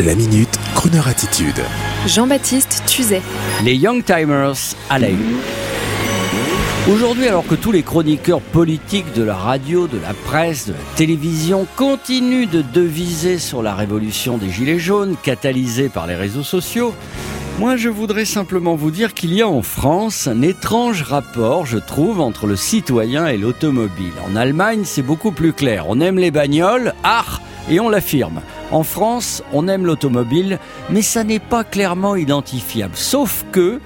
La minute, Kroneur attitude. Jean-Baptiste Tuzet. Les Young Timers à la une. Aujourd'hui, alors que tous les chroniqueurs politiques de la radio, de la presse, de la télévision continuent de deviser sur la révolution des Gilets jaunes, catalysée par les réseaux sociaux, moi je voudrais simplement vous dire qu'il y a en France un étrange rapport, je trouve, entre le citoyen et l'automobile. En Allemagne, c'est beaucoup plus clair. On aime les bagnoles, ah, et on l'affirme. En France, on aime l'automobile, mais ça n'est pas clairement identifiable. Sauf que,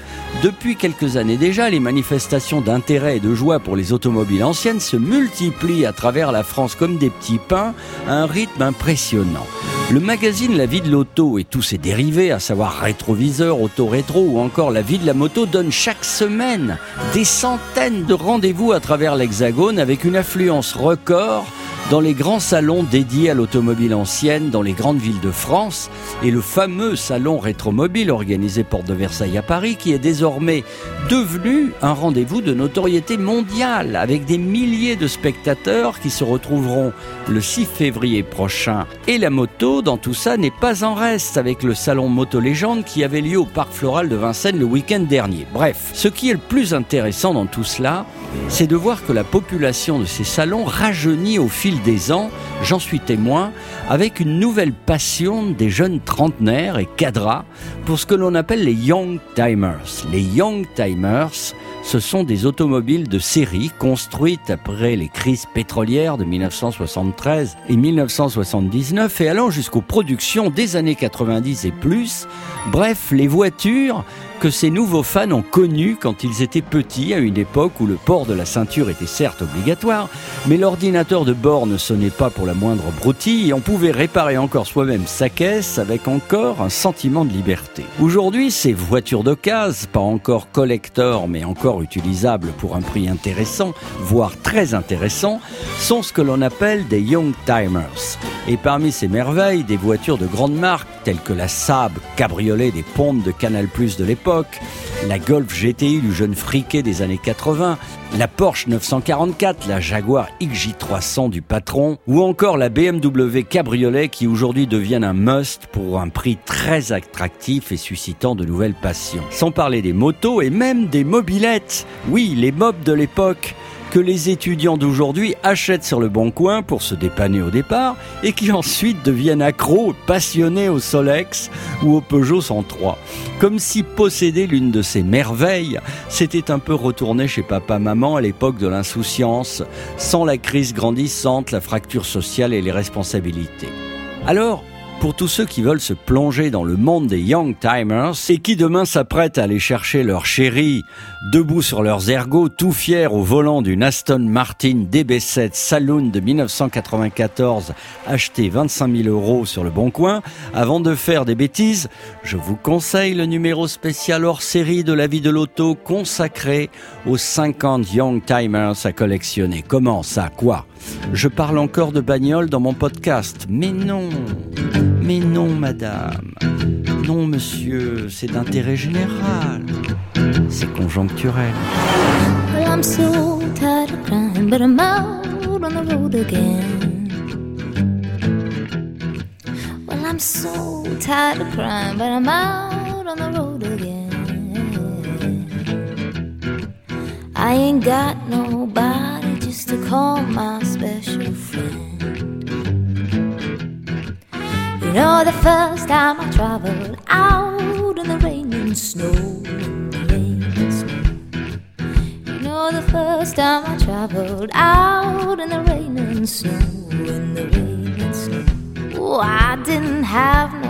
depuis quelques années déjà, les manifestations d'intérêt et de joie pour les automobiles anciennes se multiplient à travers la France comme des petits pains à un rythme impressionnant. Le magazine La vie de l'auto et tous ses dérivés, à savoir rétroviseur, auto-rétro ou encore La vie de la moto, donnent chaque semaine des centaines de rendez-vous à travers l'Hexagone avec une affluence record dans les grands salons dédiés à l'automobile ancienne dans les grandes villes de France et le fameux salon rétromobile organisé Porte de Versailles à Paris qui est désormais devenu un rendez-vous de notoriété mondiale avec des milliers de spectateurs qui se retrouveront le 6 février prochain. Et la moto dans tout ça n'est pas en reste avec le salon Moto Légende qui avait lieu au Parc Floral de Vincennes le week-end dernier. Bref, ce qui est le plus intéressant dans tout cela, c'est de voir que la population de ces salons rajeunit au fil des ans, j'en suis témoin, avec une nouvelle passion des jeunes trentenaires et cadras pour ce que l'on appelle les Young Timers. Les Young Timers, ce sont des automobiles de série construites après les crises pétrolières de 1973 et 1979 et allant jusqu'aux productions des années 90 et plus. Bref, les voitures que ces nouveaux fans ont connu quand ils étaient petits, à une époque où le port de la ceinture était certes obligatoire, mais l'ordinateur de bord ne sonnait pas pour la moindre broutille et on pouvait réparer encore soi-même sa caisse avec encore un sentiment de liberté. Aujourd'hui, ces voitures d'occasion, pas encore collector mais encore utilisables pour un prix intéressant, voire très intéressant, sont ce que l'on appelle des Young Timers. Et parmi ces merveilles, des voitures de grande marque telles que la Saab cabriolet des pompes de Canal Plus de l'époque, la Golf GTI du jeune friquet des années 80, la Porsche 944, la Jaguar XJ300 du patron, ou encore la BMW Cabriolet qui aujourd'hui deviennent un must pour un prix très attractif et suscitant de nouvelles passions. Sans parler des motos et même des mobilettes. Oui, les mobs de l'époque que les étudiants d'aujourd'hui achètent sur le bon coin pour se dépanner au départ et qui ensuite deviennent accros, passionnés au Solex ou au Peugeot 103. Comme si posséder l'une de ces merveilles, c'était un peu retourner chez papa-maman à l'époque de l'insouciance, sans la crise grandissante, la fracture sociale et les responsabilités. Alors, pour tous ceux qui veulent se plonger dans le monde des Young Timers et qui demain s'apprêtent à aller chercher leur chérie debout sur leurs ergots, tout fiers au volant d'une Aston Martin DB7 Saloon de 1994 acheté 25 000 euros sur le bon coin, avant de faire des bêtises, je vous conseille le numéro spécial hors série de la vie de l'auto consacré aux 50 Young Timers à collectionner. Comment ça? Quoi? Je parle encore de bagnole dans mon podcast, mais non mais non, madame. Non, monsieur, c'est d'intérêt général. C'est conjoncturel. Well, I'm so tired of crying, but I'm out on the road again. Well, I'm so tired of crying, but I'm out on the road again. I ain't got nobody just to You know, the first time I traveled out in the rain and snow. Rain and snow. You know, the first time I traveled out in the rain and snow. In the rain and snow. Oh, I didn't have no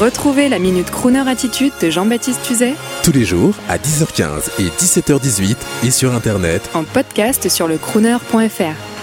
Retrouvez la Minute Crooner Attitude de Jean-Baptiste Tuzet tous les jours à 10h15 et 17h18 et sur internet en podcast sur le crooner.fr.